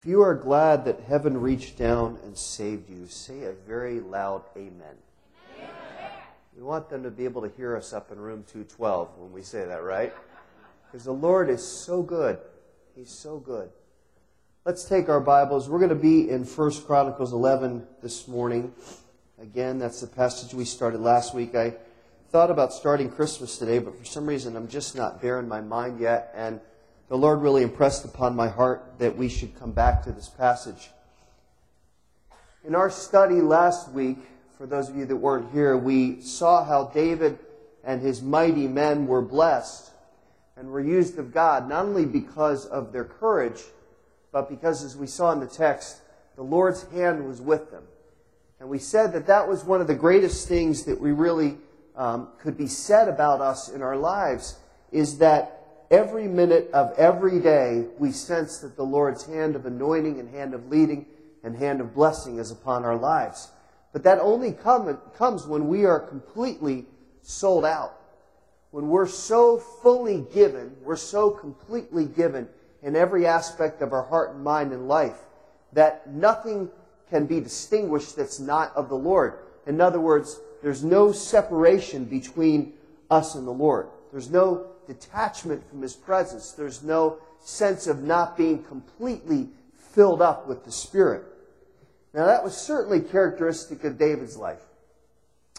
If you are glad that heaven reached down and saved you, say a very loud amen. amen. We want them to be able to hear us up in room 212 when we say that, right? Because the Lord is so good. He's so good. Let's take our Bibles. We're going to be in 1 Chronicles 11 this morning. Again, that's the passage we started last week. I thought about starting Christmas today, but for some reason I'm just not there in my mind yet. And the Lord really impressed upon my heart that we should come back to this passage. In our study last week, for those of you that weren't here, we saw how David and his mighty men were blessed and were used of God, not only because of their courage, but because, as we saw in the text, the Lord's hand was with them. And we said that that was one of the greatest things that we really um, could be said about us in our lives, is that every minute of every day, we sense that the Lord's hand of anointing and hand of leading and hand of blessing is upon our lives. But that only come, comes when we are completely sold out. When we're so fully given, we're so completely given in every aspect of our heart and mind and life that nothing can be distinguished that's not of the Lord. In other words, there's no separation between us and the Lord. There's no detachment from His presence. There's no sense of not being completely filled up with the Spirit. Now, that was certainly characteristic of David's life.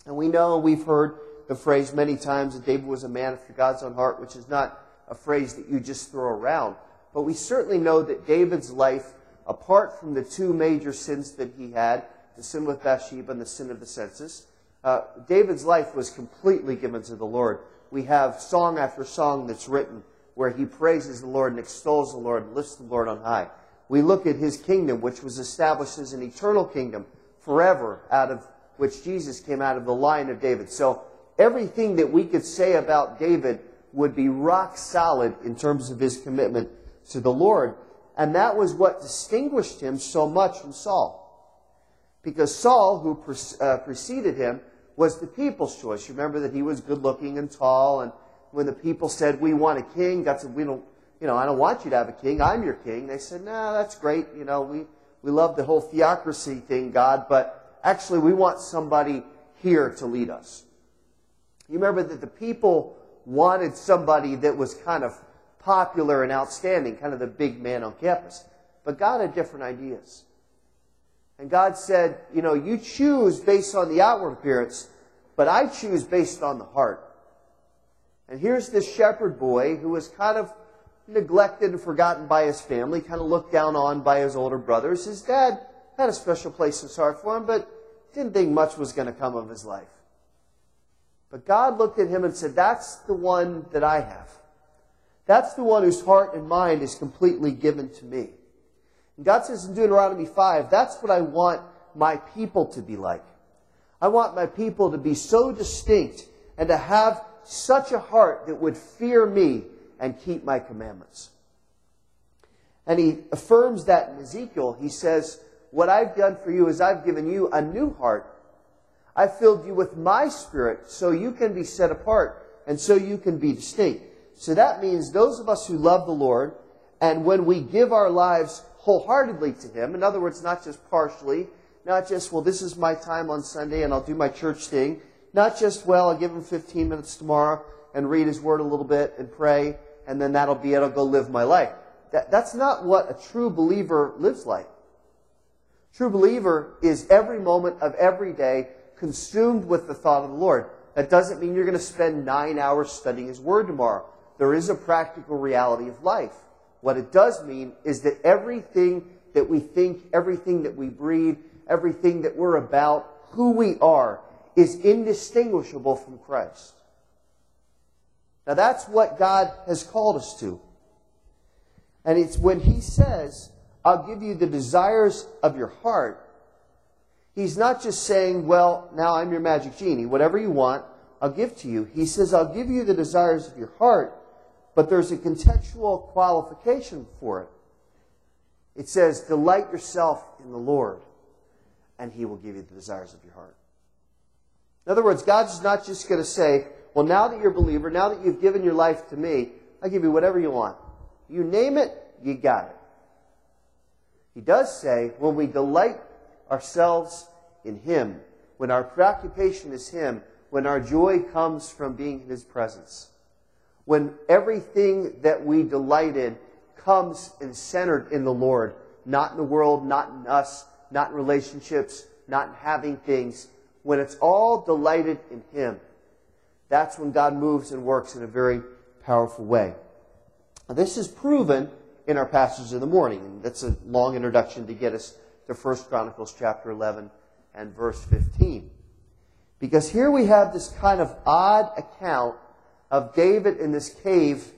And we know, we've heard the phrase many times that David was a man after God's own heart, which is not a phrase that you just throw around. But we certainly know that David's life, apart from the two major sins that he had, the sin with Bathsheba and the sin of the census, uh, David's life was completely given to the Lord we have song after song that's written where he praises the Lord and extols the Lord and lifts the Lord on high. We look at his kingdom, which was established as an eternal kingdom forever, out of which Jesus came out of the line of David. So everything that we could say about David would be rock solid in terms of his commitment to the Lord. And that was what distinguished him so much from Saul. Because Saul, who uh, preceded him, was the people's choice. You remember that he was good looking and tall, and when the people said, We want a king, God said, We don't, you know, I don't want you to have a king, I'm your king. They said, No, that's great, you know, we, we love the whole theocracy thing, God, but actually we want somebody here to lead us. You remember that the people wanted somebody that was kind of popular and outstanding, kind of the big man on campus. But God had different ideas. And God said, you know, you choose based on the outward appearance, but I choose based on the heart. And here's this shepherd boy who was kind of neglected and forgotten by his family, kind of looked down on by his older brothers. His dad had a special place in his heart for him, but didn't think much was going to come of his life. But God looked at him and said, That's the one that I have. That's the one whose heart and mind is completely given to me. And God says in Deuteronomy 5, that's what I want my people to be like. I want my people to be so distinct and to have such a heart that would fear me and keep my commandments. And he affirms that in Ezekiel. He says, What I've done for you is I've given you a new heart. I've filled you with my spirit so you can be set apart and so you can be distinct. So that means those of us who love the Lord and when we give our lives wholeheartedly to Him. In other words, not just partially, not just, well, this is my time on Sunday and I'll do my church thing. Not just, well, I'll give Him 15 minutes tomorrow and read His Word a little bit and pray, and then that'll be it. I'll go live my life. That, that's not what a true believer lives like. True believer is every moment of every day consumed with the thought of the Lord. That doesn't mean you're going to spend nine hours studying His Word tomorrow. There is a practical reality of life. What it does mean is that everything that we think, everything that we breathe, everything that we're about, who we are, is indistinguishable from Christ. Now that's what God has called us to. And it's when He says, I'll give you the desires of your heart, He's not just saying, well, now I'm your magic genie. Whatever you want, I'll give to you. He says, I'll give you the desires of your heart but there's a contextual qualification for it. It says, Delight yourself in the Lord, and He will give you the desires of your heart. In other words, God's not just going to say, Well, now that you're a believer, now that you've given your life to me, I give you whatever you want. You name it, you got it. He does say, when we delight ourselves in Him, when our preoccupation is Him, when our joy comes from being in His presence, when everything that we delight in comes and centered in the Lord, not in the world, not in us, not in relationships, not in having things, when it's all delighted in Him, that's when God moves and works in a very powerful way. Now, this is proven in our passage in the morning, and that's a long introduction to get us to 1 Chronicles chapter 11 and verse 15. Because here we have this kind of odd account of David in this cave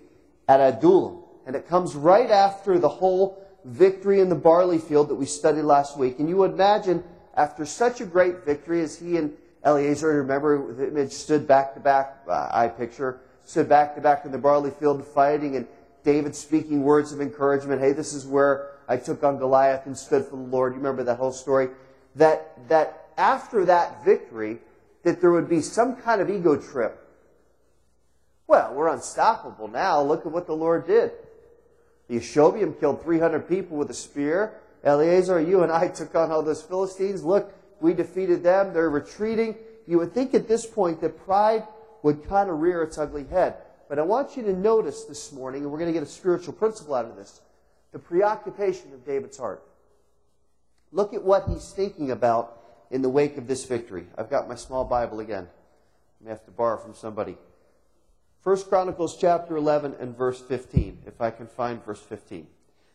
at Adullam. And it comes right after the whole victory in the barley field that we studied last week. And you would imagine, after such a great victory as he and Eleazar, remember the image stood back to back, uh, eye picture, stood back to back in the barley field fighting, and David speaking words of encouragement. Hey, this is where I took on Goliath and stood for the Lord. You remember that whole story? That, that after that victory, that there would be some kind of ego trip. Well, we're unstoppable now. Look at what the Lord did. Jashobeam killed 300 people with a spear. Eleazar, you and I took on all those Philistines. Look, we defeated them. They're retreating. You would think at this point that pride would kind of rear its ugly head. But I want you to notice this morning, and we're going to get a spiritual principle out of this, the preoccupation of David's heart. Look at what he's thinking about in the wake of this victory. I've got my small Bible again. I have to borrow from somebody. First Chronicles chapter 11 and verse 15, if I can find verse 15.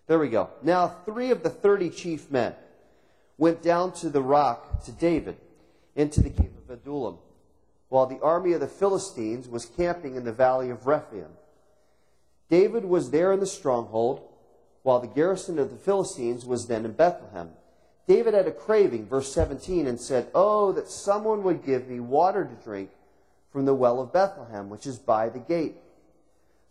There we go. Now, three of the 30 chief men went down to the rock to David into the cave of Adullam, while the army of the Philistines was camping in the valley of Rephaim. David was there in the stronghold, while the garrison of the Philistines was then in Bethlehem. David had a craving, verse 17, and said, Oh, that someone would give me water to drink from the well of Bethlehem, which is by the gate.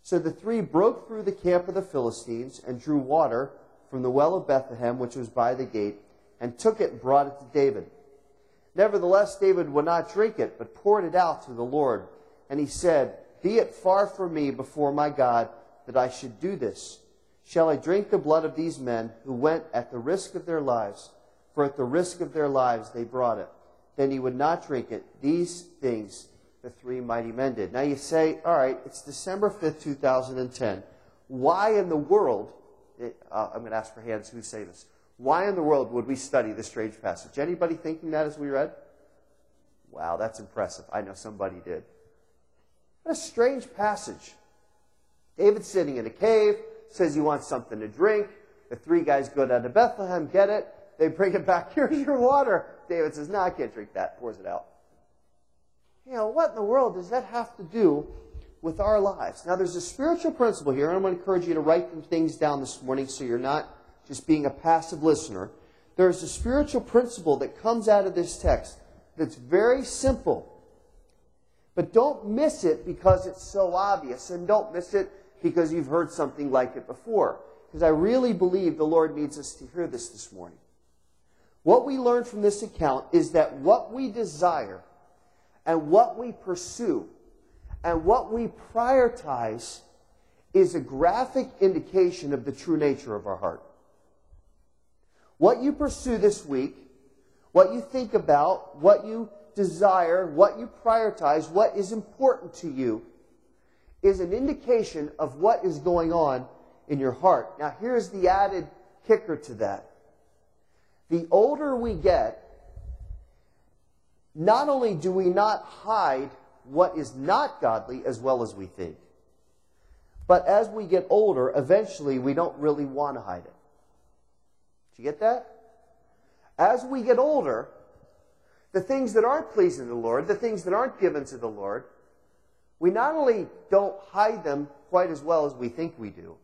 So the three broke through the camp of the Philistines and drew water from the well of Bethlehem, which was by the gate, and took it and brought it to David. Nevertheless, David would not drink it, but poured it out to the Lord. And he said, Be it far from me before my God that I should do this. Shall I drink the blood of these men who went at the risk of their lives? For at the risk of their lives they brought it. Then he would not drink it. These things the three mighty men did. Now you say, all right, it's December 5th, 2010. Why in the world, it, uh, I'm going to ask for hands who say this. Why in the world would we study this strange passage? Anybody thinking that as we read? Wow, that's impressive. I know somebody did. What a strange passage. David's sitting in a cave, says he wants something to drink. The three guys go down to Bethlehem, get it. They bring it back. Here's your water. David says, No, I can't drink that. Pours it out. You know, what in the world does that have to do with our lives? Now, there's a spiritual principle here, and I'm going to encourage you to write some things down this morning so you're not just being a passive listener. There's a spiritual principle that comes out of this text that's very simple. But don't miss it because it's so obvious, and don't miss it because you've heard something like it before. Because I really believe the Lord needs us to hear this this morning. What we learn from this account is that what we desire and what we pursue and what we prioritize is a graphic indication of the true nature of our heart. What you pursue this week, what you think about, what you desire, what you prioritize, what is important to you, is an indication of what is going on in your heart. Now, here's the added kicker to that. The older we get, not only do we not hide what is not godly as well as we think, but as we get older, eventually we don't really want to hide it. Do you get that? As we get older, the things that aren't pleasing to the Lord, the things that aren't given to the Lord, we not only don't hide them quite as well as we think we do,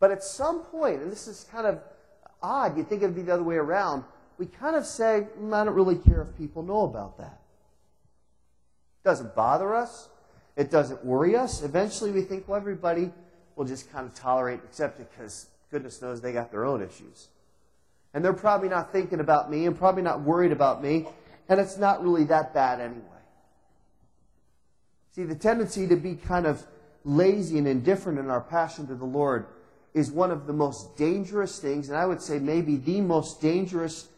but at some point, and this is kind of odd, you'd think it'd be the other way around, we kind of say, mm, I don't really care if people know about that. It doesn't bother us. It doesn't worry us. Eventually we think, well, everybody will just kind of tolerate and accept it because goodness knows they got their own issues. And they're probably not thinking about me and probably not worried about me. And it's not really that bad anyway. See, the tendency to be kind of lazy and indifferent in our passion to the Lord is one of the most dangerous things, and I would say maybe the most dangerous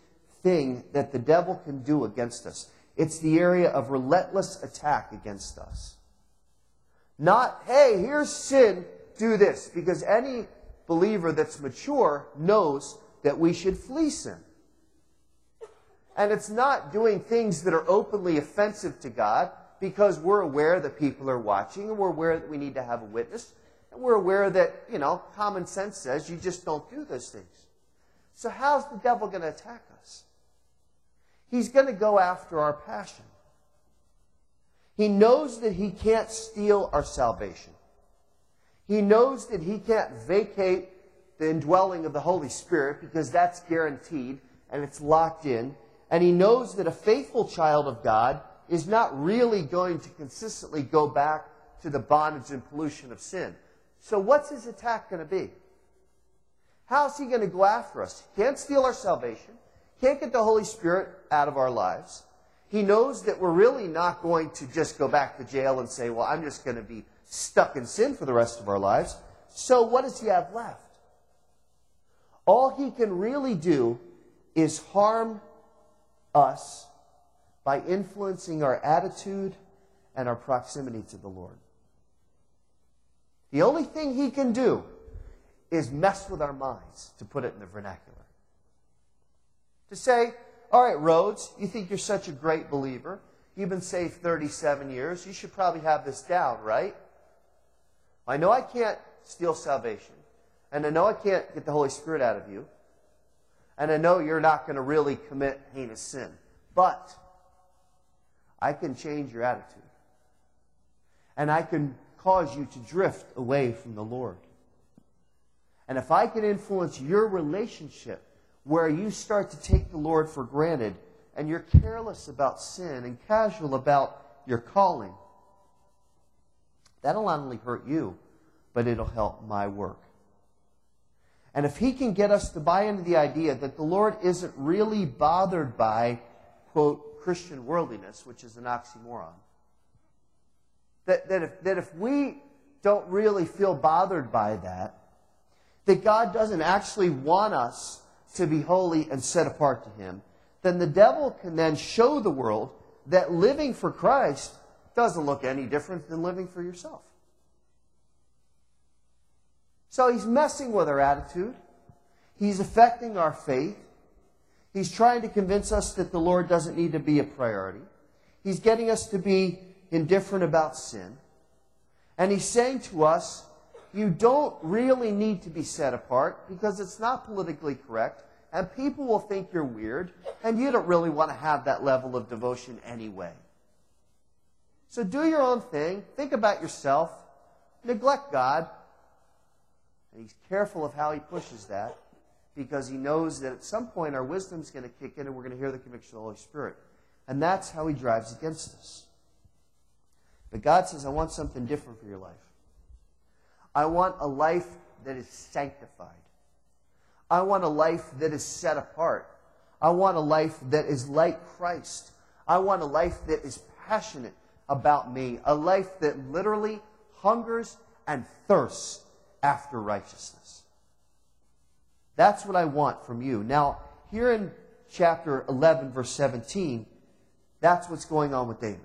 thing that the devil can do against us. It's the area of relentless attack against us. Not, hey, here's sin, do this. Because any believer that's mature knows that we should flee sin. And it's not doing things that are openly offensive to God because we're aware that people are watching and we're aware that we need to have a witness. And we're aware that, you know, common sense says you just don't do those things. So how's the devil going to attack? He's going to go after our passion. He knows that he can't steal our salvation. He knows that he can't vacate the indwelling of the Holy Spirit because that's guaranteed and it's locked in. And he knows that a faithful child of God is not really going to consistently go back to the bondage and pollution of sin. So what's his attack going to be? How's he going to go after us? He can't steal our salvation. Can't get the Holy Spirit out of our lives. He knows that we're really not going to just go back to jail and say, well, I'm just going to be stuck in sin for the rest of our lives. So what does he have left? All he can really do is harm us by influencing our attitude and our proximity to the Lord. The only thing he can do is mess with our minds, to put it in the vernacular. To say, all right, Rhodes, you think you're such a great believer. You've been saved 37 years. You should probably have this down, right? I know I can't steal salvation. And I know I can't get the Holy Spirit out of you. And I know you're not going to really commit heinous sin. But I can change your attitude. And I can cause you to drift away from the Lord. And if I can influence your relationship where you start to take the Lord for granted and you're careless about sin and casual about your calling, that'll not only hurt you, but it'll help my work. And if he can get us to buy into the idea that the Lord isn't really bothered by, quote, Christian worldliness, which is an oxymoron, that, that, if, that if we don't really feel bothered by that, that God doesn't actually want us to be holy and set apart to Him, then the devil can then show the world that living for Christ doesn't look any different than living for yourself. So he's messing with our attitude. He's affecting our faith. He's trying to convince us that the Lord doesn't need to be a priority. He's getting us to be indifferent about sin. And he's saying to us, you don't really need to be set apart because it's not politically correct and people will think you're weird and you don't really want to have that level of devotion anyway. So do your own thing. Think about yourself. Neglect God. And he's careful of how he pushes that because he knows that at some point our wisdom's going to kick in and we're going to hear the conviction of the Holy Spirit. And that's how he drives against us. But God says, I want something different for your life. I want a life that is sanctified. I want a life that is set apart. I want a life that is like Christ. I want a life that is passionate about me. A life that literally hungers and thirsts after righteousness. That's what I want from you. Now, here in chapter 11, verse 17, that's what's going on with David.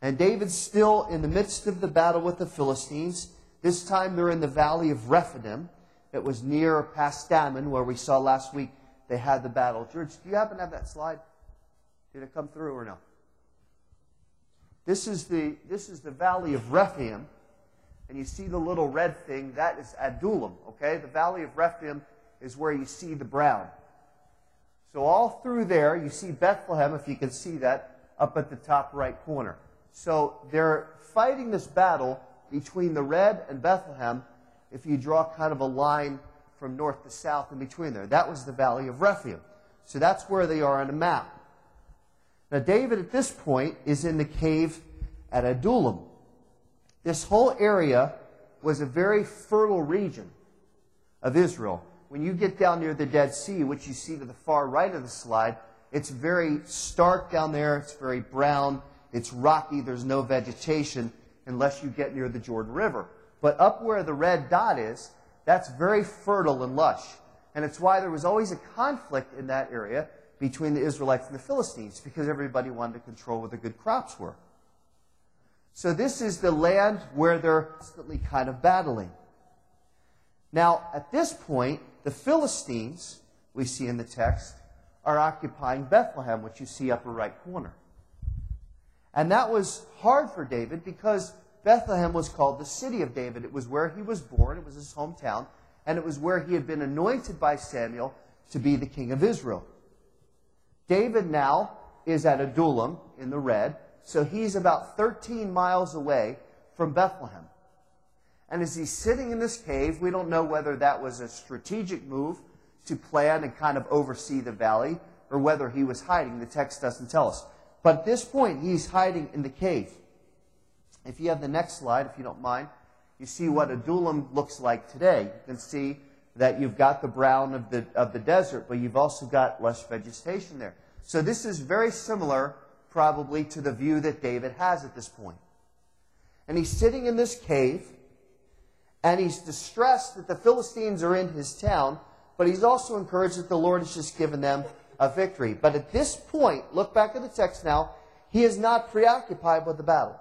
And David's still in the midst of the battle with the Philistines. This time they're in the valley of Rephidim. It was near Pasdammim, where we saw last week they had the battle. George, do you happen to have that slide? Did it come through or no? This is the, this is the valley of Rephidim. And you see the little red thing, that is Adullam, okay? The valley of Rephidim is where you see the brown. So all through there, you see Bethlehem, if you can see that, up at the top right corner. So they're fighting this battle between the red and Bethlehem if you draw kind of a line from north to south in between there. That was the valley of Rephaim. So that's where they are on the map. Now, David at this point is in the cave at Adullam. This whole area was a very fertile region of Israel. When you get down near the Dead Sea, which you see to the far right of the slide, it's very stark down there. It's very brown. It's rocky. There's no vegetation unless you get near the Jordan River. But up where the red dot is, That's very fertile and lush. And it's why there was always a conflict in that area between the Israelites and the Philistines, because everybody wanted to control where the good crops were. So this is the land where they're constantly kind of battling. Now, at this point, the Philistines, we see in the text, are occupying Bethlehem, which you see upper right corner. And that was hard for David because Bethlehem was called the city of David. It was where he was born, it was his hometown, and it was where he had been anointed by Samuel to be the king of Israel. David now is at Adullam in the red, so he's about 13 miles away from Bethlehem. And as he's sitting in this cave, we don't know whether that was a strategic move to plan and kind of oversee the valley or whether he was hiding. The text doesn't tell us. But at this point, he's hiding in the cave. If you have the next slide, if you don't mind, you see what Adullam looks like today. You can see that you've got the brown of the, of the desert, but you've also got lush vegetation there. So this is very similar, probably, to the view that David has at this point. And he's sitting in this cave, and he's distressed that the Philistines are in his town, but he's also encouraged that the Lord has just given them a victory. But at this point, look back at the text now, he is not preoccupied with the battle.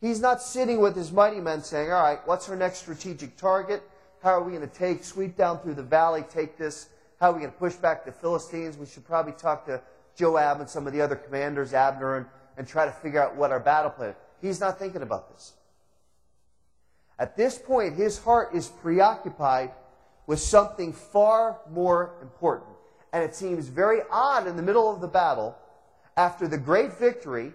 He's not sitting with his mighty men saying, All right, what's our next strategic target? How are we going to take, sweep down through the valley, take this? How are we going to push back the Philistines? We should probably talk to Joab and some of the other commanders, Abner, and, and try to figure out what our battle plan is. He's not thinking about this. At this point, his heart is preoccupied with something far more important. And it seems very odd in the middle of the battle, after the great victory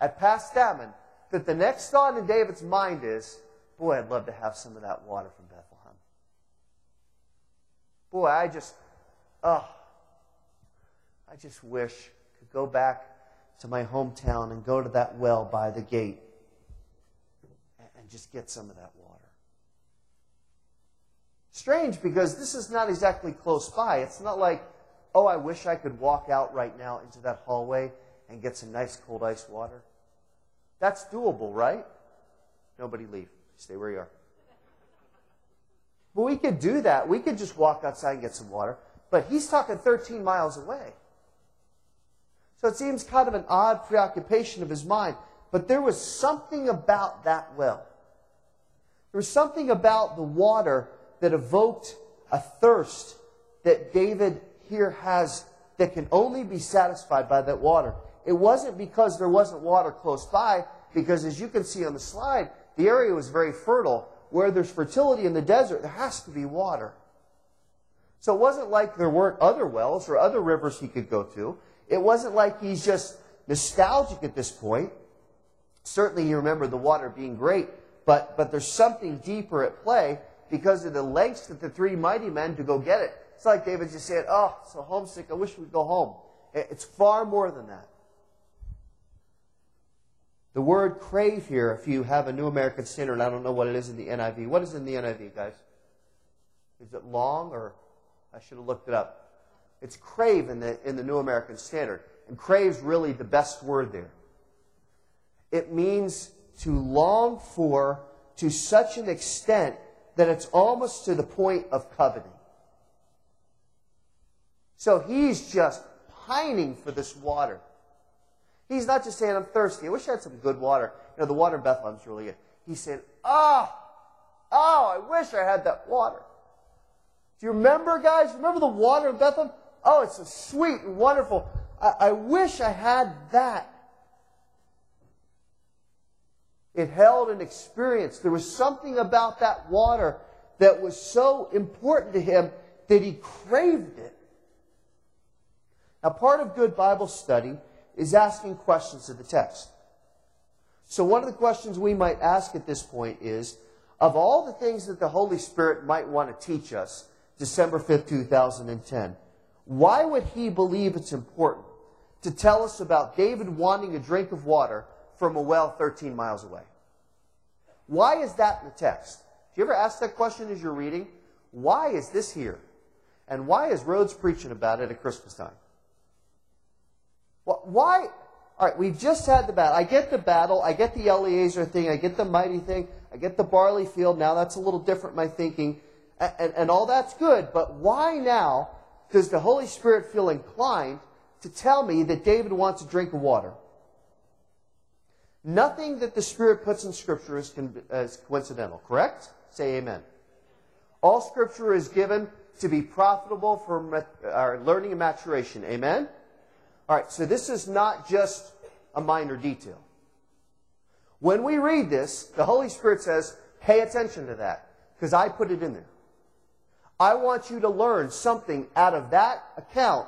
at Pas Dammim, that the next thought in David's mind is, boy, I'd love to have some of that water from Bethlehem. Boy, I just, oh, I just wish I could go back to my hometown and go to that well by the gate and just get some of that water. Strange because this is not exactly close by. It's not like, oh, I wish I could walk out right now into that hallway and get some nice cold ice water. That's doable, right? Nobody leave. Stay where you are. But we could do that. We could just walk outside and get some water. But he's talking 13 miles away. So it seems kind of an odd preoccupation of his mind. But there was something about that well. There was something about the water that evoked a thirst that David here has that can only be satisfied by that water. It wasn't because there wasn't water close by, because as you can see on the slide, the area was very fertile. Where there's fertility in the desert, there has to be water. So it wasn't like there weren't other wells or other rivers he could go to. It wasn't like he's just nostalgic at this point. Certainly he remembered the water being great, but, but there's something deeper at play because of the lengths that the three mighty men to go get it. It's like David just said, Oh, so homesick, I wish we'd go home. It's far more than that. The word crave here, if you have a New American Standard, I don't know what it is in the NIV. What is in the NIV, guys? Is it long or I should have looked it up? It's crave in the, in the New American Standard. And crave's really the best word there. It means to long for to such an extent that it's almost to the point of coveting. So he's just pining for this water. He's not just saying, I'm thirsty. I wish I had some good water. You know, the water in Bethlehem's really good. He said, Oh, oh, I wish I had that water. Do you remember, guys? Remember the water in Bethlehem? Oh, it's so sweet and wonderful. I, I wish I had that. It held an experience. There was something about that water that was so important to him that he craved it. Now, part of good Bible study is asking questions of the text. So, one of the questions we might ask at this point is of all the things that the Holy Spirit might want to teach us, December 5th, 2010, why would he believe it's important to tell us about David wanting a drink of water from a well 13 miles away? Why is that in the text? Do you ever ask that question as you're reading? Why is this here? And why is Rhodes preaching about it at Christmas time? Why? All right, we've just had the battle. I get the battle. I get the Eleazar thing. I get the mighty thing. I get the barley field. Now that's a little different, my thinking. And, and, and all that's good. But why now does the Holy Spirit feel inclined to tell me that David wants a drink of water? Nothing that the Spirit puts in Scripture is, con- is coincidental, correct? Say amen. All Scripture is given to be profitable for our learning and maturation. Amen? All right, so this is not just a minor detail. When we read this, the Holy Spirit says, pay attention to that, because I put it in there. I want you to learn something out of that account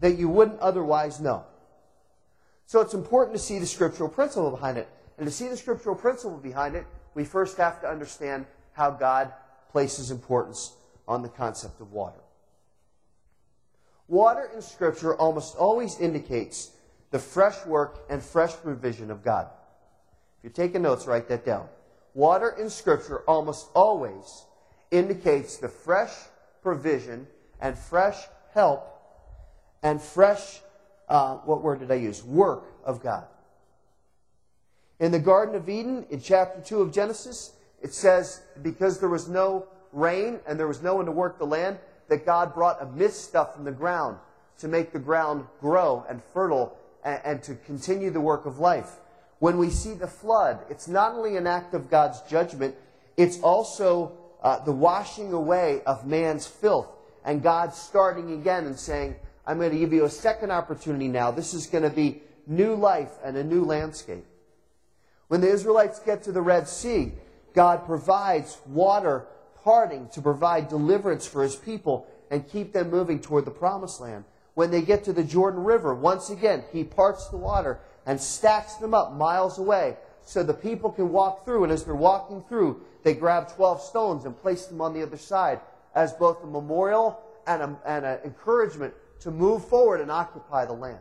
that you wouldn't otherwise know. So it's important to see the scriptural principle behind it. And to see the scriptural principle behind it, we first have to understand how God places importance on the concept of water. Water in Scripture almost always indicates the fresh work and fresh provision of God. If you're taking notes, write that down. Water in Scripture almost always indicates the fresh provision and fresh help and fresh, uh, what word did I use? Work of God. In the Garden of Eden, in chapter 2 of Genesis, it says, because there was no rain and there was no one to work the land, that God brought a mist stuff from the ground to make the ground grow and fertile and, and to continue the work of life. When we see the flood, it's not only an act of God's judgment, it's also uh, the washing away of man's filth and God starting again and saying, I'm going to give you a second opportunity now. This is going to be new life and a new landscape. When the Israelites get to the Red Sea, God provides water parting to provide deliverance for his people and keep them moving toward the promised land. When they get to the Jordan River, once again, he parts the water and stacks them up miles away so the people can walk through. And as they're walking through, they grab 12 stones and place them on the other side as both a memorial and, an encouragement to move forward and occupy the land.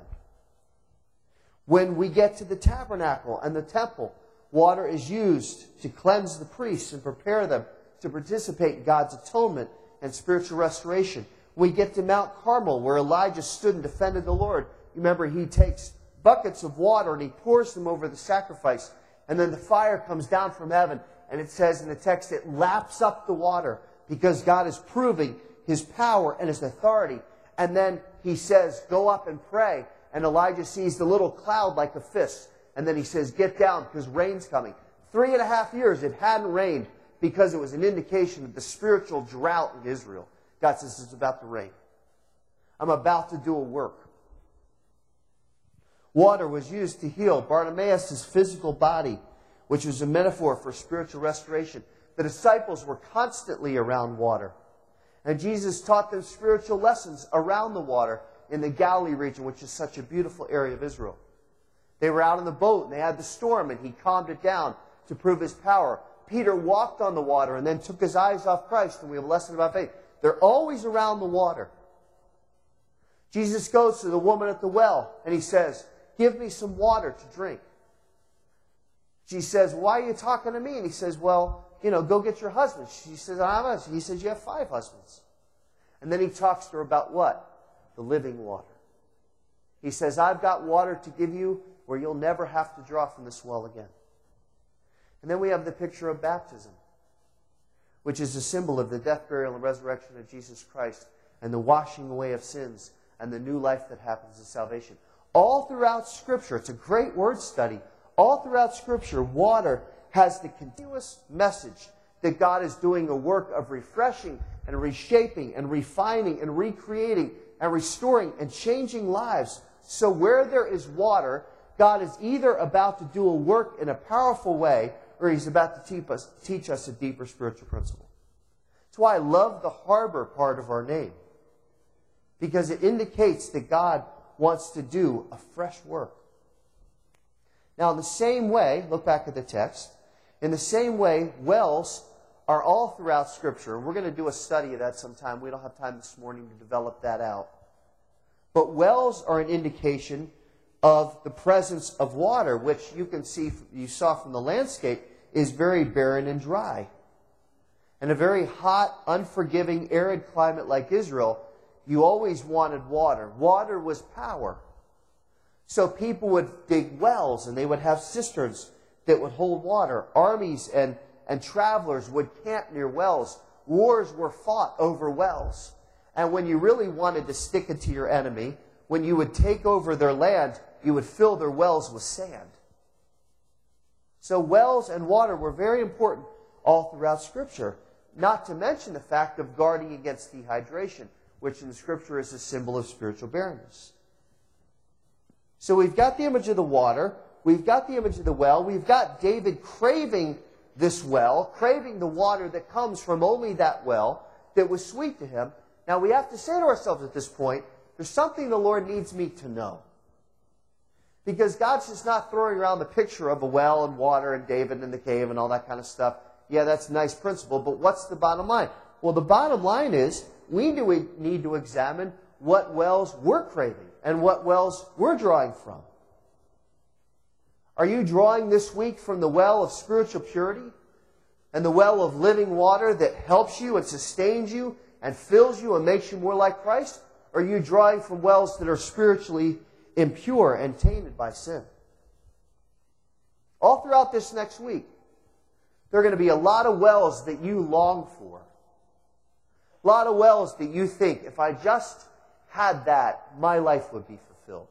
When we get to the tabernacle and the temple, water is used to cleanse the priests and prepare them to participate in God's atonement and spiritual restoration. We get to Mount Carmel, where Elijah stood and defended the Lord. Remember, he takes buckets of water and he pours them over the sacrifice. And then the fire comes down from heaven. And it says in the text, it laps up the water because God is proving his power and his authority. And then he says, Go up and pray. And Elijah sees the little cloud like a fist. And then he says, Get down because rain's coming. Three and a half years it hadn't rained because it was an indication of the spiritual drought in Israel. God says, It's about to rain. I'm about to do a work. Water was used to heal Bartimaeus' physical body, which was a metaphor for spiritual restoration. The disciples were constantly around water. And Jesus taught them spiritual lessons around the water in the Galilee region, which is such a beautiful area of Israel. They were out in the boat and they had the storm and he calmed it down to prove his power. Peter walked on the water and then took his eyes off Christ, and we have a lesson about faith. They're always around the water. Jesus goes to the woman at the well and he says, Give me some water to drink. She says, Why are you talking to me? And he says, Well, you know, go get your husband. She says, I'm a, He says, You have five husbands. And then he talks to her about what? The living water. He says, I've got water to give you where you'll never have to draw from this well again. And then we have the picture of baptism, which is a symbol of the death, burial, and resurrection of Jesus Christ and the washing away of sins and the new life that happens in salvation. All throughout Scripture, it's a great word study. All throughout Scripture, water has the continuous message that God is doing a work of refreshing and reshaping and refining and recreating and restoring and changing lives. So where there is water, God is either about to do a work in a powerful way or he's about to teach us, teach us a deeper spiritual principle. That's why I love the harbor part of our name. Because it indicates that God wants to do a fresh work. Now, in the same way, look back at the text. In the same way, wells are all throughout Scripture. We're going to do a study of that sometime. We don't have time this morning to develop that out. But wells are an indication of the presence of water, which you can see, you saw from the landscape is very barren and dry. In a very hot, unforgiving, arid climate like Israel, you always wanted water. Water was power. So people would dig wells and they would have cisterns that would hold water. Armies and, and travelers would camp near wells. Wars were fought over wells. And when you really wanted to stick it to your enemy, when you would take over their land, you would fill their wells with sand. So wells and water were very important all throughout Scripture. Not to mention the fact of guarding against dehydration, which in Scripture is a symbol of spiritual barrenness. So we've got the image of the water, we've got the image of the well, we've got David craving this well, craving the water that comes from only that well that was sweet to him. Now we have to say to ourselves at this point, there's something the Lord needs me to know. Because God's just not throwing around the picture of a well and water and David in the cave and all that kind of stuff. Yeah, that's a nice principle, but what's the bottom line? Well, the bottom line is we need to examine what wells we're craving and what wells we're drawing from. Are you drawing this week from the well of spiritual purity and the well of living water that helps you and sustains you and fills you and makes you more like Christ? Or are you drawing from wells that are spiritually impure and tainted by sin? All throughout this next week, there are going to be a lot of wells that you long for. A lot of wells that you think, if I just had that, my life would be fulfilled.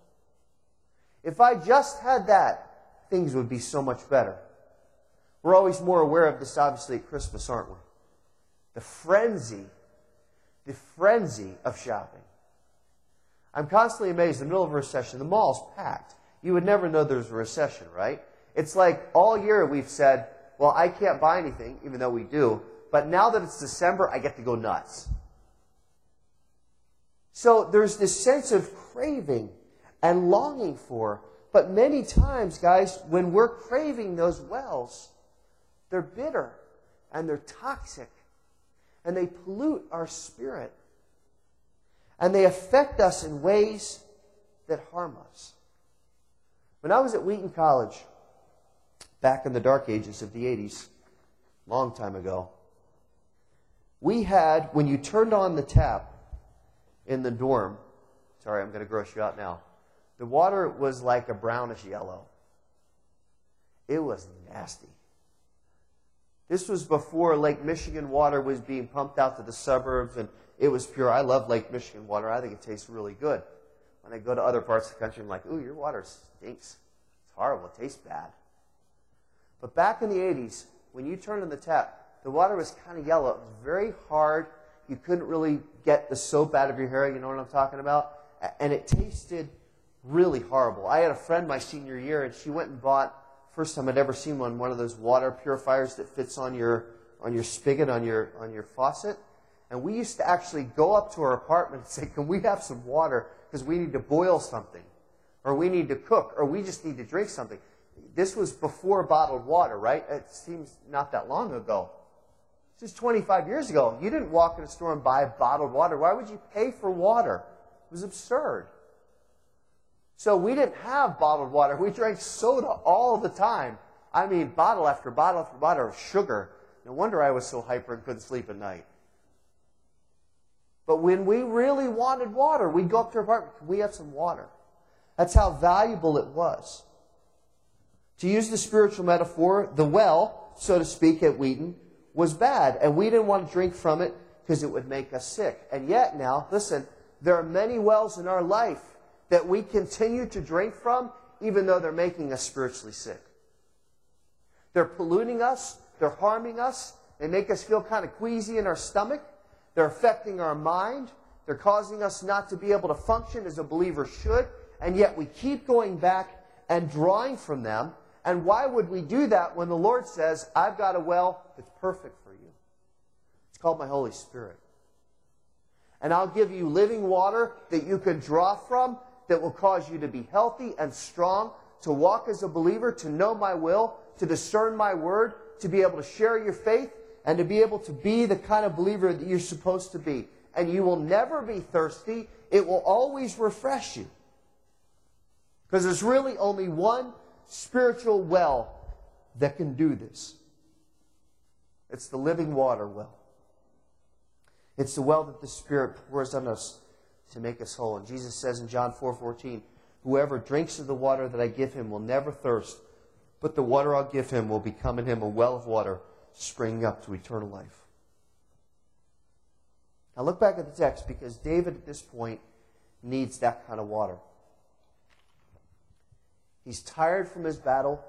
If I just had that, things would be so much better. We're always more aware of this, obviously, at Christmas, aren't we? The frenzy, the frenzy of shopping. I'm constantly amazed in the middle of a recession, the mall's packed. You would never know there's a recession, right? It's like all year we've said, well, I can't buy anything, even though we do, but now that it's December, I get to go nuts. So there's this sense of craving and longing for. But many times, guys, when we're craving those wells, they're bitter and they're toxic and they pollute our spirit and they affect us in ways that harm us. When I was at Wheaton College, back in the dark ages of the 80s, long time ago, we had, when you turned on the tap in the dorm, sorry, I'm going to gross you out now, the water was like a brownish yellow. It was nasty. This was before Lake Michigan water was being pumped out to the suburbs and it was pure. I love Lake Michigan water. I think it tastes really good. When I go to other parts of the country, I'm like, ooh, your water stinks. It's horrible. It tastes bad. But back in the 80s, when you turned on the tap, the water was kind of yellow. It was very hard. You couldn't really get the soap out of your hair. You know what I'm talking about? And it tasted really horrible. I had a friend my senior year, and she went and bought, first time I'd ever seen one, one of those water purifiers that fits on your, on your spigot, on your, on your faucet. And we used to actually go up to our apartment and say, Can we have some water? Because we need to boil something, or we need to cook, or we just need to drink something. This was before bottled water, right? It seems not that long ago. This is 25 years ago. You didn't walk in a store and buy bottled water. Why would you pay for water? It was absurd. So we didn't have bottled water. We drank soda all the time. I mean, bottle after bottle after bottle of sugar. No wonder I was so hyper and couldn't sleep at night. But when we really wanted water, we'd go up to our apartment. Can we have some water? That's how valuable it was. To use the spiritual metaphor, the well, so to speak, at Wheaton was bad, and we didn't want to drink from it because it would make us sick. And yet now, listen, there are many wells in our life that we continue to drink from, even though they're making us spiritually sick. They're polluting us, they're harming us, they make us feel kind of queasy in our stomach. They're affecting our mind. They're causing us not to be able to function as a believer should. And yet we keep going back and drawing from them. And why would we do that when the Lord says, I've got a well that's perfect for you? It's called my Holy Spirit. And I'll give you living water that you can draw from that will cause you to be healthy and strong, to walk as a believer, to know my will, to discern my word, to be able to share your faith, and to be able to be the kind of believer that you're supposed to be. And you will never be thirsty. It will always refresh you. Because there's really only one spiritual well that can do this. It's the living water well. It's the well that the Spirit pours on us to make us whole. And Jesus says in John 4 14, Whoever drinks of the water that I give him will never thirst, but the water I'll give him will become in him a well of water springing up to eternal life. Now look back at the text because David at this point needs that kind of water. He's tired from his battle.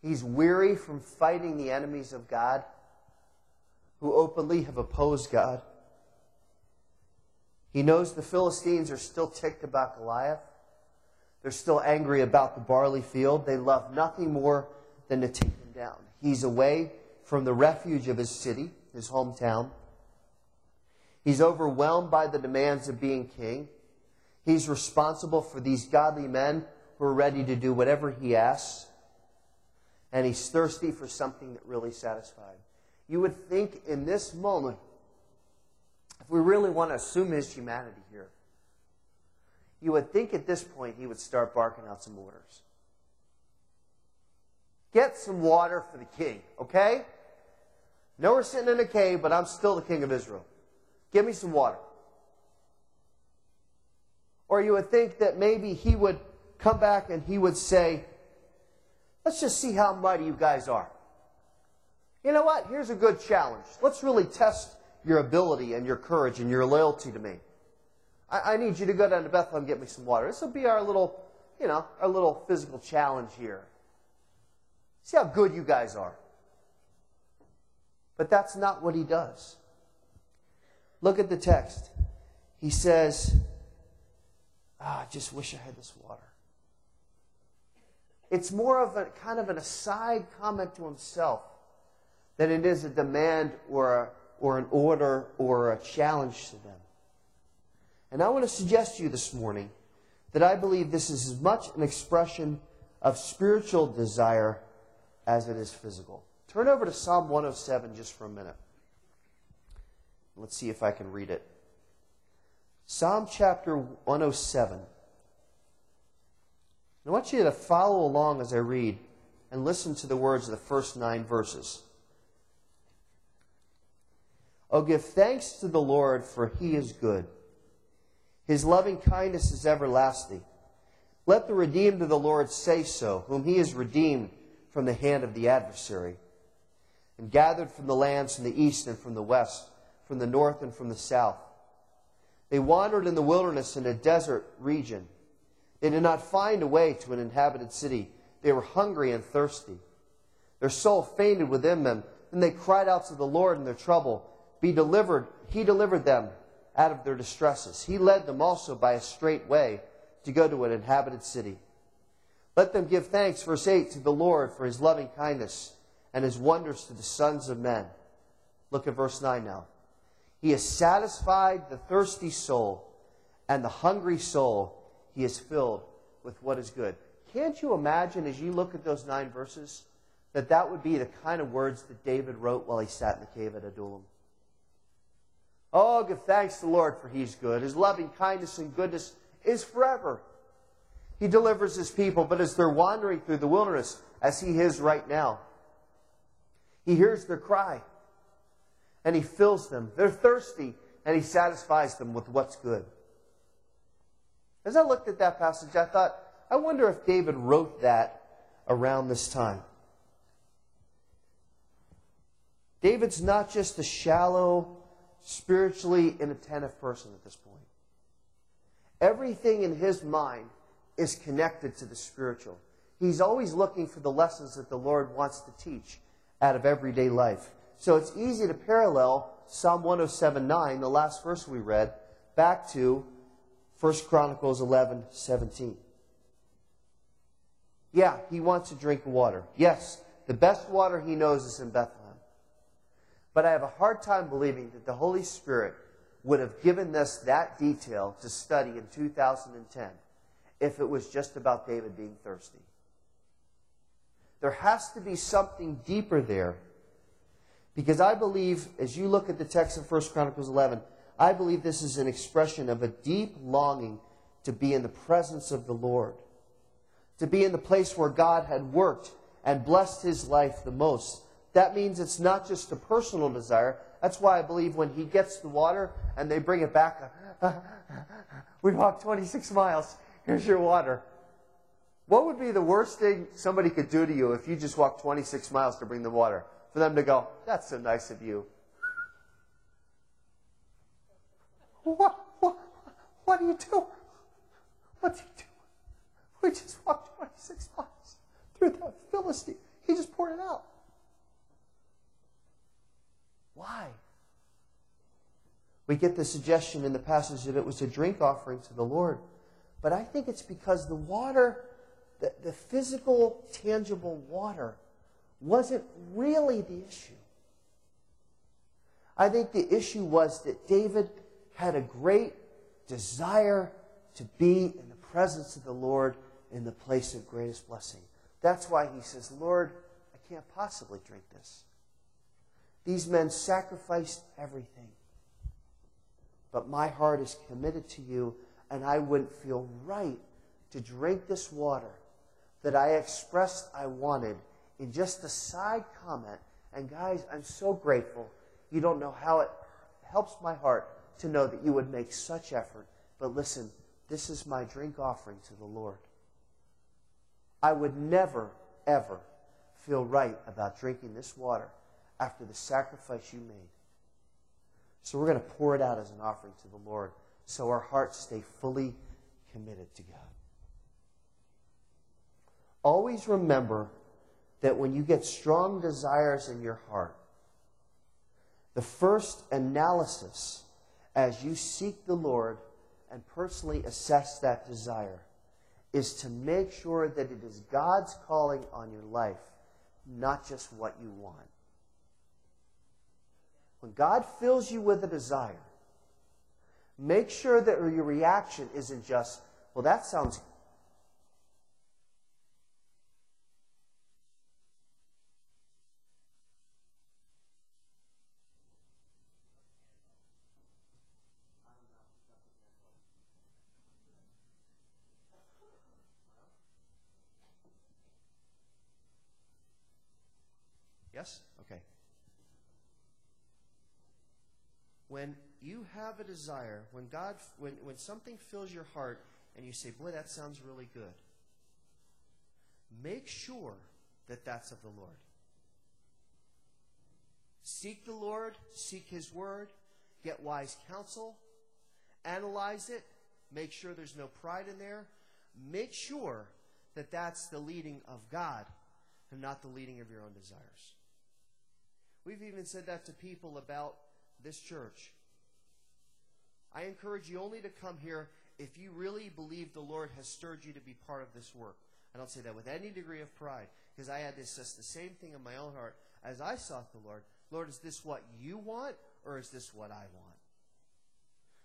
He's weary from fighting the enemies of God who openly have opposed God. He knows the Philistines are still ticked about Goliath. They're still angry about the barley field. They love nothing more than to take him down. He's away from the refuge of his city, his hometown. He's overwhelmed by the demands of being king. He's responsible for these godly men who are ready to do whatever he asks. And he's thirsty for something that really satisfies. You would think in this moment, if we really want to assume his humanity here, you would think at this point he would start barking out some orders. Get some water for the king, okay? No, we're sitting in a cave, but I'm still the king of Israel. Give me some water. Or you would think that maybe he would come back and he would say, Let's just see how mighty you guys are. You know what? Here's a good challenge. Let's really test your ability and your courage and your loyalty to me. I, I need you to go down to Bethlehem and get me some water. This will be our little, you know, our little physical challenge here. See how good you guys are. But that's not what he does. Look at the text. He says, oh, I just wish I had this water. It's more of a kind of an aside comment to himself than it is a demand or, a, or an order or a challenge to them. And I want to suggest to you this morning that I believe this is as much an expression of spiritual desire as it is physical. Turn over to Psalm 107 just for a minute. Let's see if I can read it. Psalm chapter 107. I want you to follow along as I read and listen to the words of the first nine verses. Oh, give thanks to the Lord, for he is good. His loving kindness is everlasting. Let the redeemed of the Lord say so, whom he has redeemed from the hand of the adversary, and gathered from the lands from the east and from the west from the north and from the south. They wandered in the wilderness in a desert region. They did not find a way to an inhabited city. They were hungry and thirsty. Their soul fainted within them. and they cried out to the Lord in their trouble. Be delivered. He delivered them out of their distresses. He led them also by a straight way to go to an inhabited city. Let them give thanks, verse 8, to the Lord for his loving kindness and his wonders to the sons of men. Look at verse 9 now. He has satisfied the thirsty soul, and the hungry soul he has filled with what is good. Can't you imagine, as you look at those nine verses, that that would be the kind of words that David wrote while he sat in the cave at Adullam? Oh, give thanks to the Lord, for he's good. His loving kindness and goodness is forever. He delivers his people, but as they're wandering through the wilderness, as he is right now, he hears their cry and he fills them. They're thirsty and he satisfies them with what's good. As I looked at that passage, I thought, I wonder if David wrote that around this time. David's not just a shallow, spiritually inattentive person at this point. Everything in his mind is connected to the spiritual. He's always looking for the lessons that the Lord wants to teach out of everyday life. So it's easy to parallel Psalm 107.9, the last verse we read, back to 1 Chronicles 11, 17. Yeah, he wants to drink water. Yes, the best water he knows is in Bethlehem. But I have a hard time believing that the Holy Spirit would have given us that detail to study in 2010 if it was just about David being thirsty. There has to be something deeper there because I believe, as you look at the text of 1 Chronicles 11, I believe this is an expression of a deep longing to be in the presence of the Lord, to be in the place where God had worked and blessed his life the most. That means it's not just a personal desire. That's why I believe when he gets the water and they bring it back, we walked 26 miles. Here's your water. What would be the worst thing somebody could do to you if you just walked 26 miles to bring them water? For them to go, that's so nice of you. What, what, what do you do? What do you do? We just walked 26 miles through the Philistine. He just poured it out. Why? We get the suggestion in the passage that it was a drink offering to the Lord. But I think it's because the water, the, the physical, tangible water, wasn't really the issue. I think the issue was that David had a great desire to be in the presence of the Lord in the place of greatest blessing. That's why he says, Lord, I can't possibly drink this. These men sacrificed everything. But my heart is committed to you, and I wouldn't feel right to drink this water that I expressed I wanted in just a side comment. And guys, I'm so grateful. You don't know how it helps my heart to know that you would make such effort. But listen, this is my drink offering to the Lord. I would never, ever feel right about drinking this water after the sacrifice you made. So we're going to pour it out as an offering to the Lord so our hearts stay fully committed to God. Always remember that when you get strong desires in your heart, the first analysis as you seek the Lord and personally assess that desire is to make sure that it is God's calling on your life, not just what you want. When God fills you with a desire, make sure that your reaction isn't just, well, that sounds When you have a desire, when God when, when something fills your heart and you say, Boy, that sounds really good, make sure that that's of the Lord. Seek the Lord, seek His Word, get wise counsel, analyze it, make sure there's no pride in there, make sure that that's the leading of God and not the leading of your own desires. We've even said that to people about this church. I encourage you only to come here if you really believe the Lord has stirred you to be part of this work. I don't say that with any degree of pride, because I had to assess the same thing in my own heart as I sought the Lord. Lord, is this what you want, or is this what I want?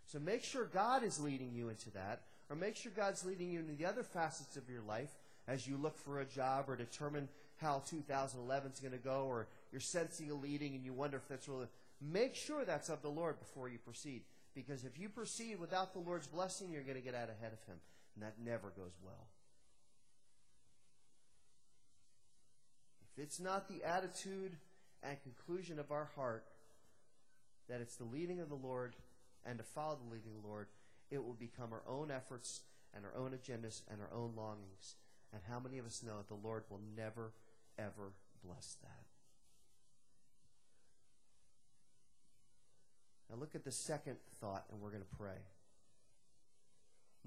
So make sure God is leading you into that, or make sure God's leading you into the other facets of your life as you look for a job or determine how 2011 is going to go, or you're sensing a leading and you wonder if that's really. Make sure that's of the Lord before you proceed. Because if you proceed without the Lord's blessing, you're going to get out ahead of Him. And that never goes well. If it's not the attitude and conclusion of our heart that it's the leading of the Lord and to follow the leading of the Lord, it will become our own efforts and our own agendas and our own longings. And how many of us know that the Lord will never, ever bless that? Now look at the second thought, and we're going to pray.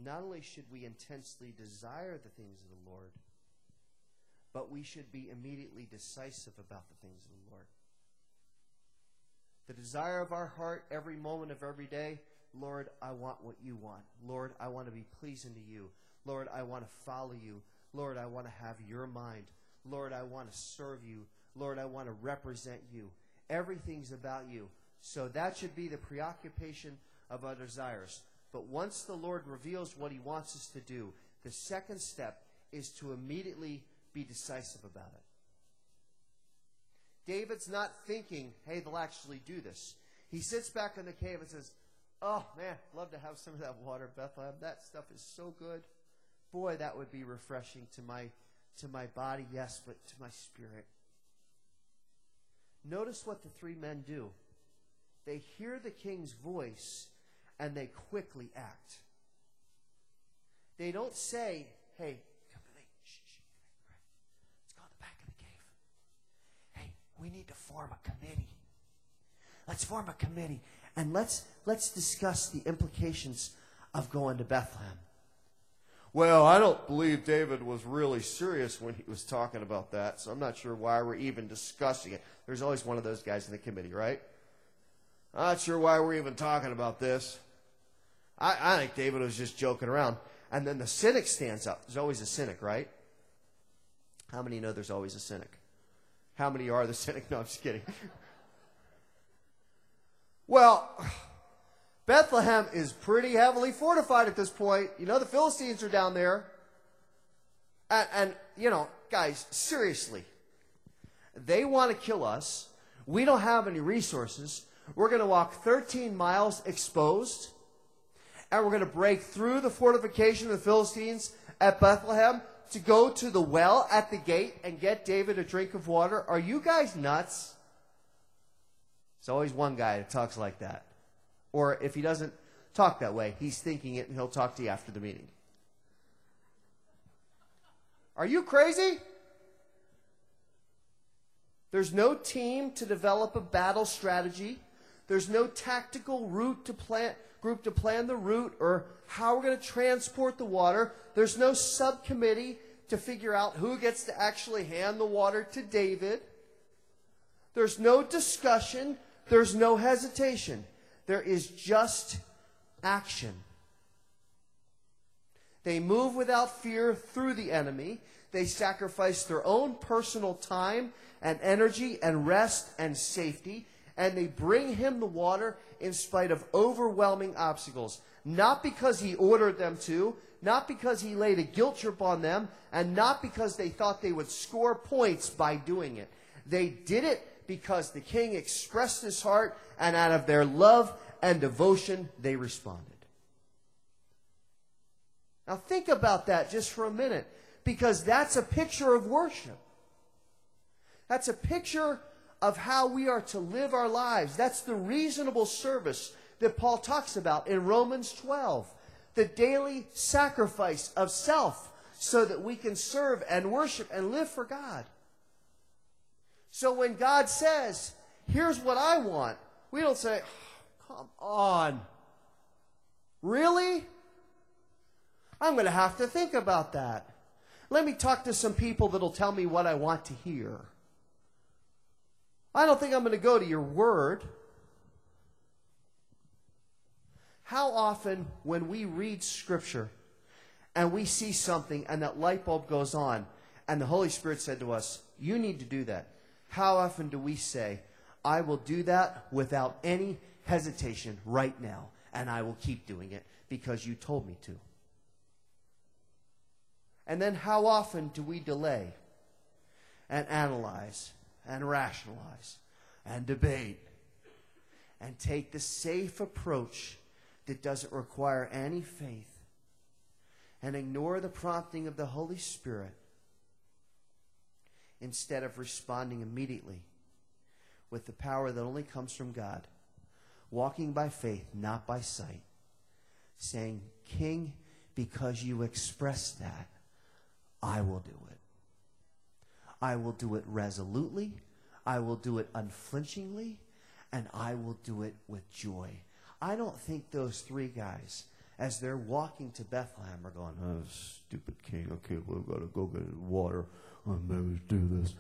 Not only should we intensely desire the things of the Lord, but we should be immediately decisive about the things of the Lord. The desire of our heart every moment of every day, Lord, I want what you want. Lord, I want to be pleasing to you. Lord, I want to follow you. Lord, I want to have your mind. Lord, I want to serve you. Lord, I want to represent you. Everything's about you. So that should be the preoccupation of our desires. But once the Lord reveals what he wants us to do, the second step is to immediately be decisive about it. David's not thinking, hey, they'll actually do this. He sits back in the cave and says, oh, man, I'd love to have some of that water, Bethlehem. That stuff is so good. Boy, that would be refreshing to my, to my body, yes, but to my spirit. Notice what the three men do. They hear the king's voice and they quickly act. They don't say, hey, come to me. Shh, shh. Let's go to the back of the cave. Hey, we need to form a committee. Let's form a committee and let's, let's discuss the implications of going to Bethlehem. Well, I don't believe David was really serious when he was talking about that, so I'm not sure why we're even discussing it. There's always one of those guys in the committee, right? Not sure why we're even talking about this. I, I think David was just joking around. And then the cynic stands up. There's always a cynic, right? How many know there's always a cynic? How many are the cynic? No, I'm just kidding. well, Bethlehem is pretty heavily fortified at this point. You know, the Philistines are down there. And, and you know, guys, seriously, they want to kill us. We don't have any resources. We're going to walk 13 miles exposed, and we're going to break through the fortification of the Philistines at Bethlehem to go to the well at the gate and get David a drink of water. Are you guys nuts? There's always one guy that talks like that. Or if he doesn't talk that way, he's thinking it and he'll talk to you after the meeting. Are you crazy? There's no team to develop a battle strategy. There's no tactical route to plan, group to plan the route or how we're going to transport the water. There's no subcommittee to figure out who gets to actually hand the water to David. There's no discussion. There's no hesitation. There is just action. They move without fear through the enemy. They sacrifice their own personal time and energy and rest and safety and they bring him the water in spite of overwhelming obstacles. Not because he ordered them to, not because he laid a guilt trip on them, and not because they thought they would score points by doing it. They did it because the king expressed his heart, and out of their love and devotion, they responded. Now, think about that just for a minute, because that's a picture of worship. That's a picture of how we are to live our lives. That's the reasonable service that Paul talks about in Romans 12. The daily sacrifice of self so that we can serve and worship and live for God. So when God says, here's what I want, we don't say, oh, come on. Really? I'm going to have to think about that. Let me talk to some people that'll tell me what I want to hear. I don't think I'm going to go to your word. How often, when we read Scripture and we see something and that light bulb goes on, and the Holy Spirit said to us, You need to do that, how often do we say, I will do that without any hesitation right now, and I will keep doing it because you told me to? And then how often do we delay and analyze and rationalize and debate and take the safe approach that doesn't require any faith and ignore the prompting of the Holy Spirit instead of responding immediately with the power that only comes from God, walking by faith, not by sight, saying, King, because you express that, I will do it. I will do it resolutely, I will do it unflinchingly, and I will do it with joy. I don't think those three guys, as they're walking to Bethlehem, are going, oh, stupid king, okay, we've got to go get water. Oh, maybe do this.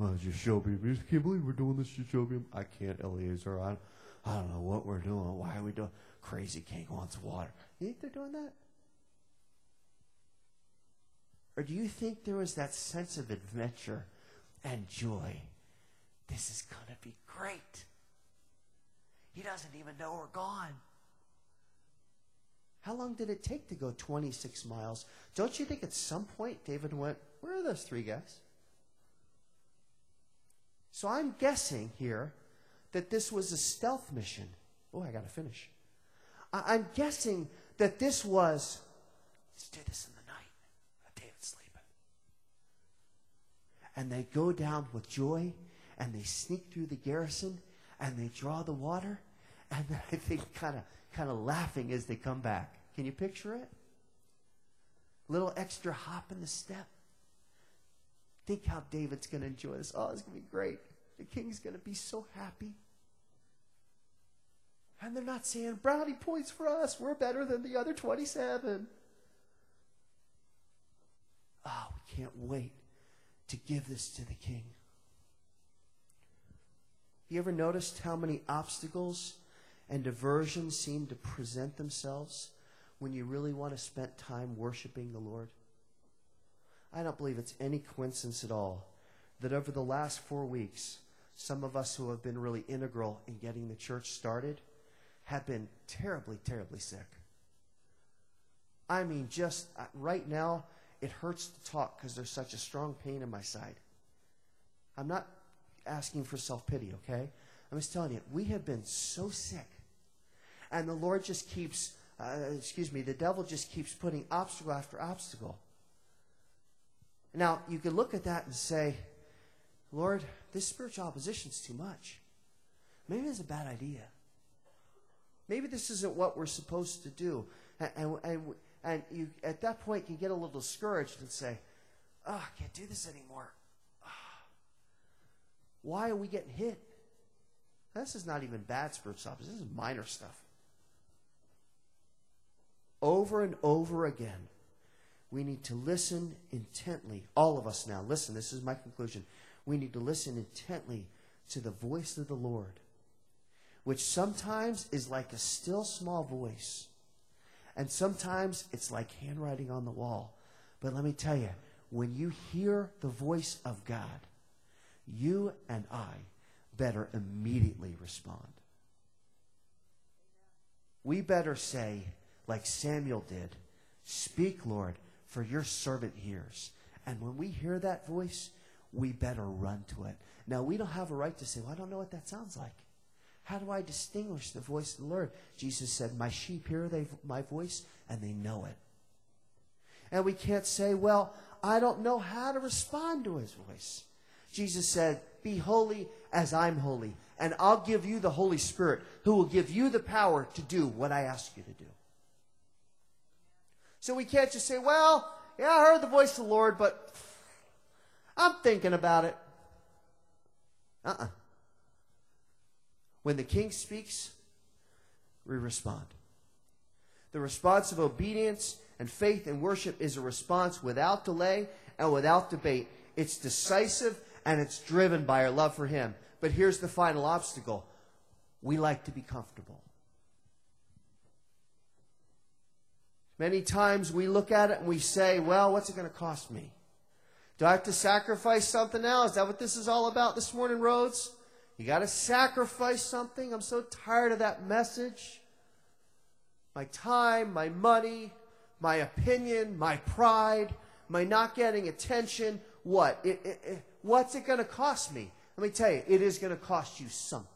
Oh, Jashobeam. You can't believe we're doing this, Jashobeam. I can't, Eliezer. I, I don't know what we're doing. Why are we doing? Crazy king wants water. You think they're doing that? Or do you think there was that sense of adventure and joy? This is going to be great. He doesn't even know we're gone. How long did it take to go 26 miles? Don't you think at some point David went, Where are those three guys? So I'm guessing here that this was a stealth mission. Oh, I got to finish. I- am guessing that this was, let's do this in the and they go down with joy and they sneak through the garrison and they draw the water and then I think kind of kind of laughing as they come back. Can you picture it? Little extra hop in the step. Think how David's going to enjoy this. Oh, it's going to be great. The king's going to be so happy. And they're not saying, brownie points for us. We're better than the other 27. Oh, we can't wait to give this to the king. You ever noticed how many obstacles and diversions seem to present themselves when you really want to spend time worshiping the Lord? I don't believe it's any coincidence at all that over the last four weeks, some of us who have been really integral in getting the church started have been terribly, terribly sick. I mean, just uh, right now, it hurts to talk because there's such a strong pain in my side. I'm not asking for self pity, okay? I'm just telling you, we have been so sick. And the Lord just keeps, uh, excuse me, the devil just keeps putting obstacle after obstacle. Now, you could look at that and say, Lord, this spiritual opposition is too much. Maybe it's a bad idea. Maybe this isn't what we're supposed to do. And, and, and, and you, at that point, can get a little discouraged and say, oh, I can't do this anymore. Oh. Why are we getting hit? This is not even bad spiritual opposition. This is minor stuff. Over and over again, we need to listen intently. All of us now, listen, this is my conclusion. We need to listen intently to the voice of the Lord, which sometimes is like a still small voice, and sometimes it's like handwriting on the wall. But let me tell you, when you hear the voice of God, you and I better immediately respond. We better say, like Samuel did, Speak, Lord, for your servant hears. And when we hear that voice, we better run to it. Now, we don't have a right to say, Well, I don't know what that sounds like. How do I distinguish the voice of the Lord? Jesus said, My sheep hear they, my voice, and they know it. And we can't say, Well, I don't know how to respond to his voice. Jesus said, Be holy as I'm holy, and I'll give you the Holy Spirit, who will give you the power to do what I ask you to do. So we can't just say, Well, yeah, I heard the voice of the Lord, but I'm thinking about it. Uh uh-uh. uh When the king speaks, we respond. The response of obedience and faith and worship is a response without delay and without debate. It's decisive and it's driven by our love for Him. But here's the final obstacle we like to be comfortable. Many times we look at it and we say, well, what's it going to cost me? Do I have to sacrifice something now? Is that what this is all about this morning, Rhodes? You got to sacrifice something. I'm so tired of that message. My time, my money, my opinion, my pride, my not getting attention. What? It, it, it, what's it going to cost me? Let me tell you, it is going to cost you something.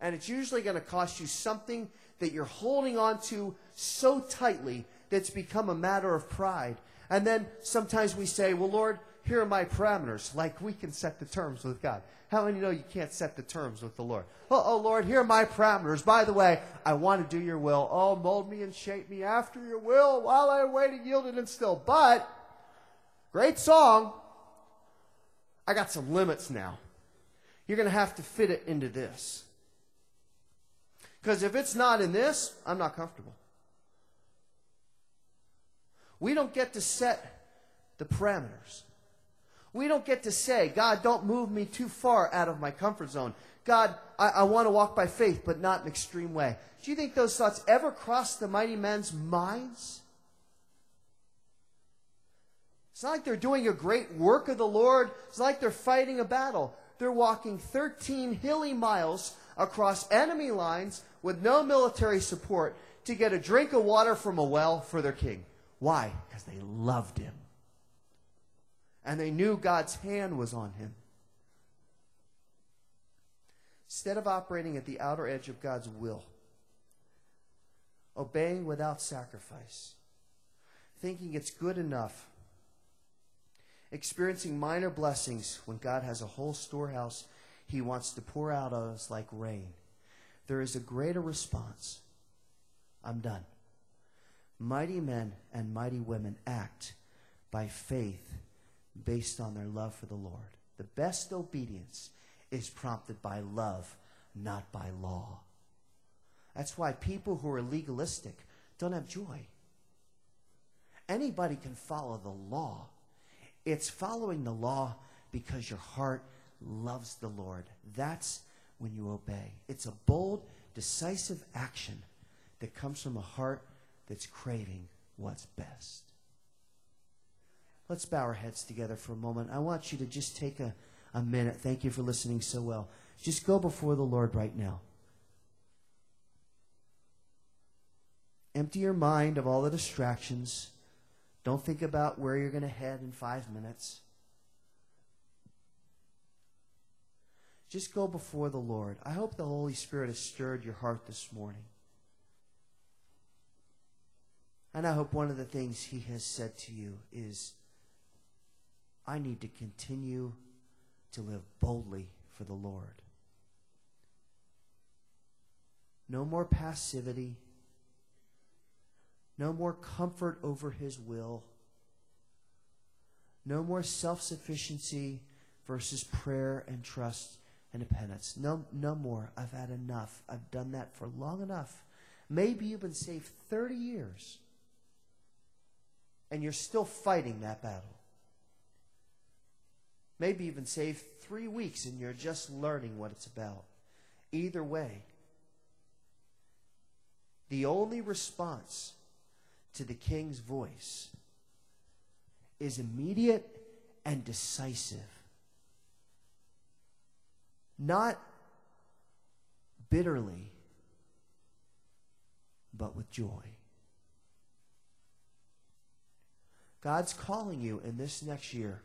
And it's usually going to cost you something that you're holding on to so tightly that's become a matter of pride and then sometimes we say, well, Lord, here are my parameters. Like we can set the terms with God. How many know you can't set the terms with the Lord? Oh, oh, Lord, here are my parameters. By the way, I want to do your will. Oh, mold me and shape me after your will while I wait yielded and still. But, great song. I got some limits now. You're going to have to fit it into this. Because if it's not in this, I'm not comfortable. We don't get to set the parameters. We don't get to say, God, don't move me too far out of my comfort zone. God, I, I want to walk by faith, but not in an extreme way. Do you think those thoughts ever crossed the mighty men's minds? It's not like they're doing a great work of the Lord. It's like they're fighting a battle. They're walking 13 hilly miles across enemy lines with no military support to get a drink of water from a well for their king. Why? Because they loved him. And they knew God's hand was on him. Instead of operating at the outer edge of God's will, obeying without sacrifice, thinking it's good enough, experiencing minor blessings when God has a whole storehouse he wants to pour out on us like rain, there is a greater response. I'm done. Mighty men and mighty women act by faith based on their love for the Lord. The best obedience is prompted by love, not by law. That's why people who are legalistic don't have joy. Anybody can follow the law. It's following the law because your heart loves the Lord. That's when you obey. It's a bold, decisive action that comes from a heart that's craving what's best. Let's bow our heads together for a moment. I want you to just take a, a minute. Thank you for listening so well. Just go before the Lord right now. Empty your mind of all the distractions. Don't think about where you're going to head in five minutes. Just go before the Lord. I hope the Holy Spirit has stirred your heart this morning. And I hope one of the things He has said to you is I need to continue to live boldly for the Lord. No more passivity. No more comfort over His will. No more self sufficiency versus prayer and trust and penance. No, no more. I've had enough. I've done that for long enough. Maybe you've been saved 30 years and you're still fighting that battle. Maybe even save three weeks and you're just learning what it's about. Either way, the only response to the king's voice is immediate and decisive. Not bitterly, but with joy. God's calling you in this next year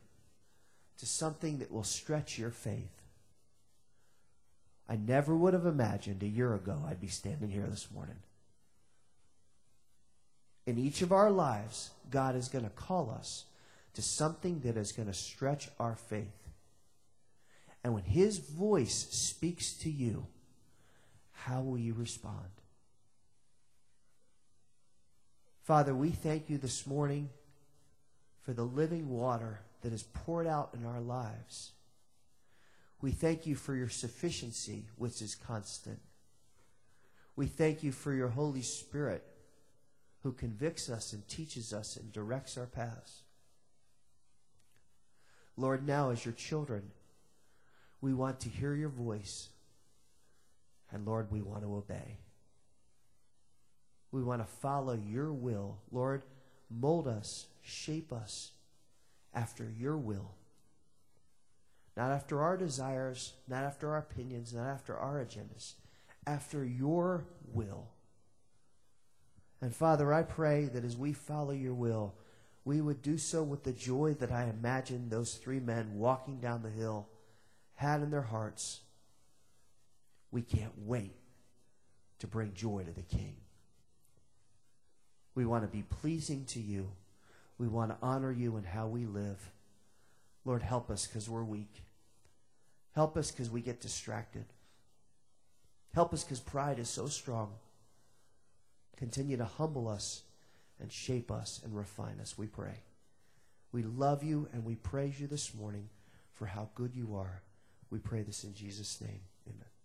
to something that will stretch your faith. I never would have imagined a year ago I'd be standing here this morning. In each of our lives, God is going to call us to something that is going to stretch our faith. And when His voice speaks to you, how will you respond? Father, we thank you this morning for the living water that is poured out in our lives. We thank you for your sufficiency, which is constant. We thank you for your Holy Spirit who convicts us and teaches us and directs our paths. Lord, now as your children, we want to hear your voice. And Lord, we want to obey. We want to follow your will. Lord, mold us, shape us after your will. Not after our desires, not after our opinions, not after our agendas, after your will. And Father, I pray that as we follow your will, we would do so with the joy that I imagine those three men walking down the hill had in their hearts. We can't wait to bring joy to the King. We want to be pleasing to you. We want to honor you in how we live. Lord, help us because we're weak. Help us because we get distracted. Help us because pride is so strong. Continue to humble us and shape us and refine us, we pray. We love you and we praise you this morning for how good you are. We pray this in Jesus' name. Amen.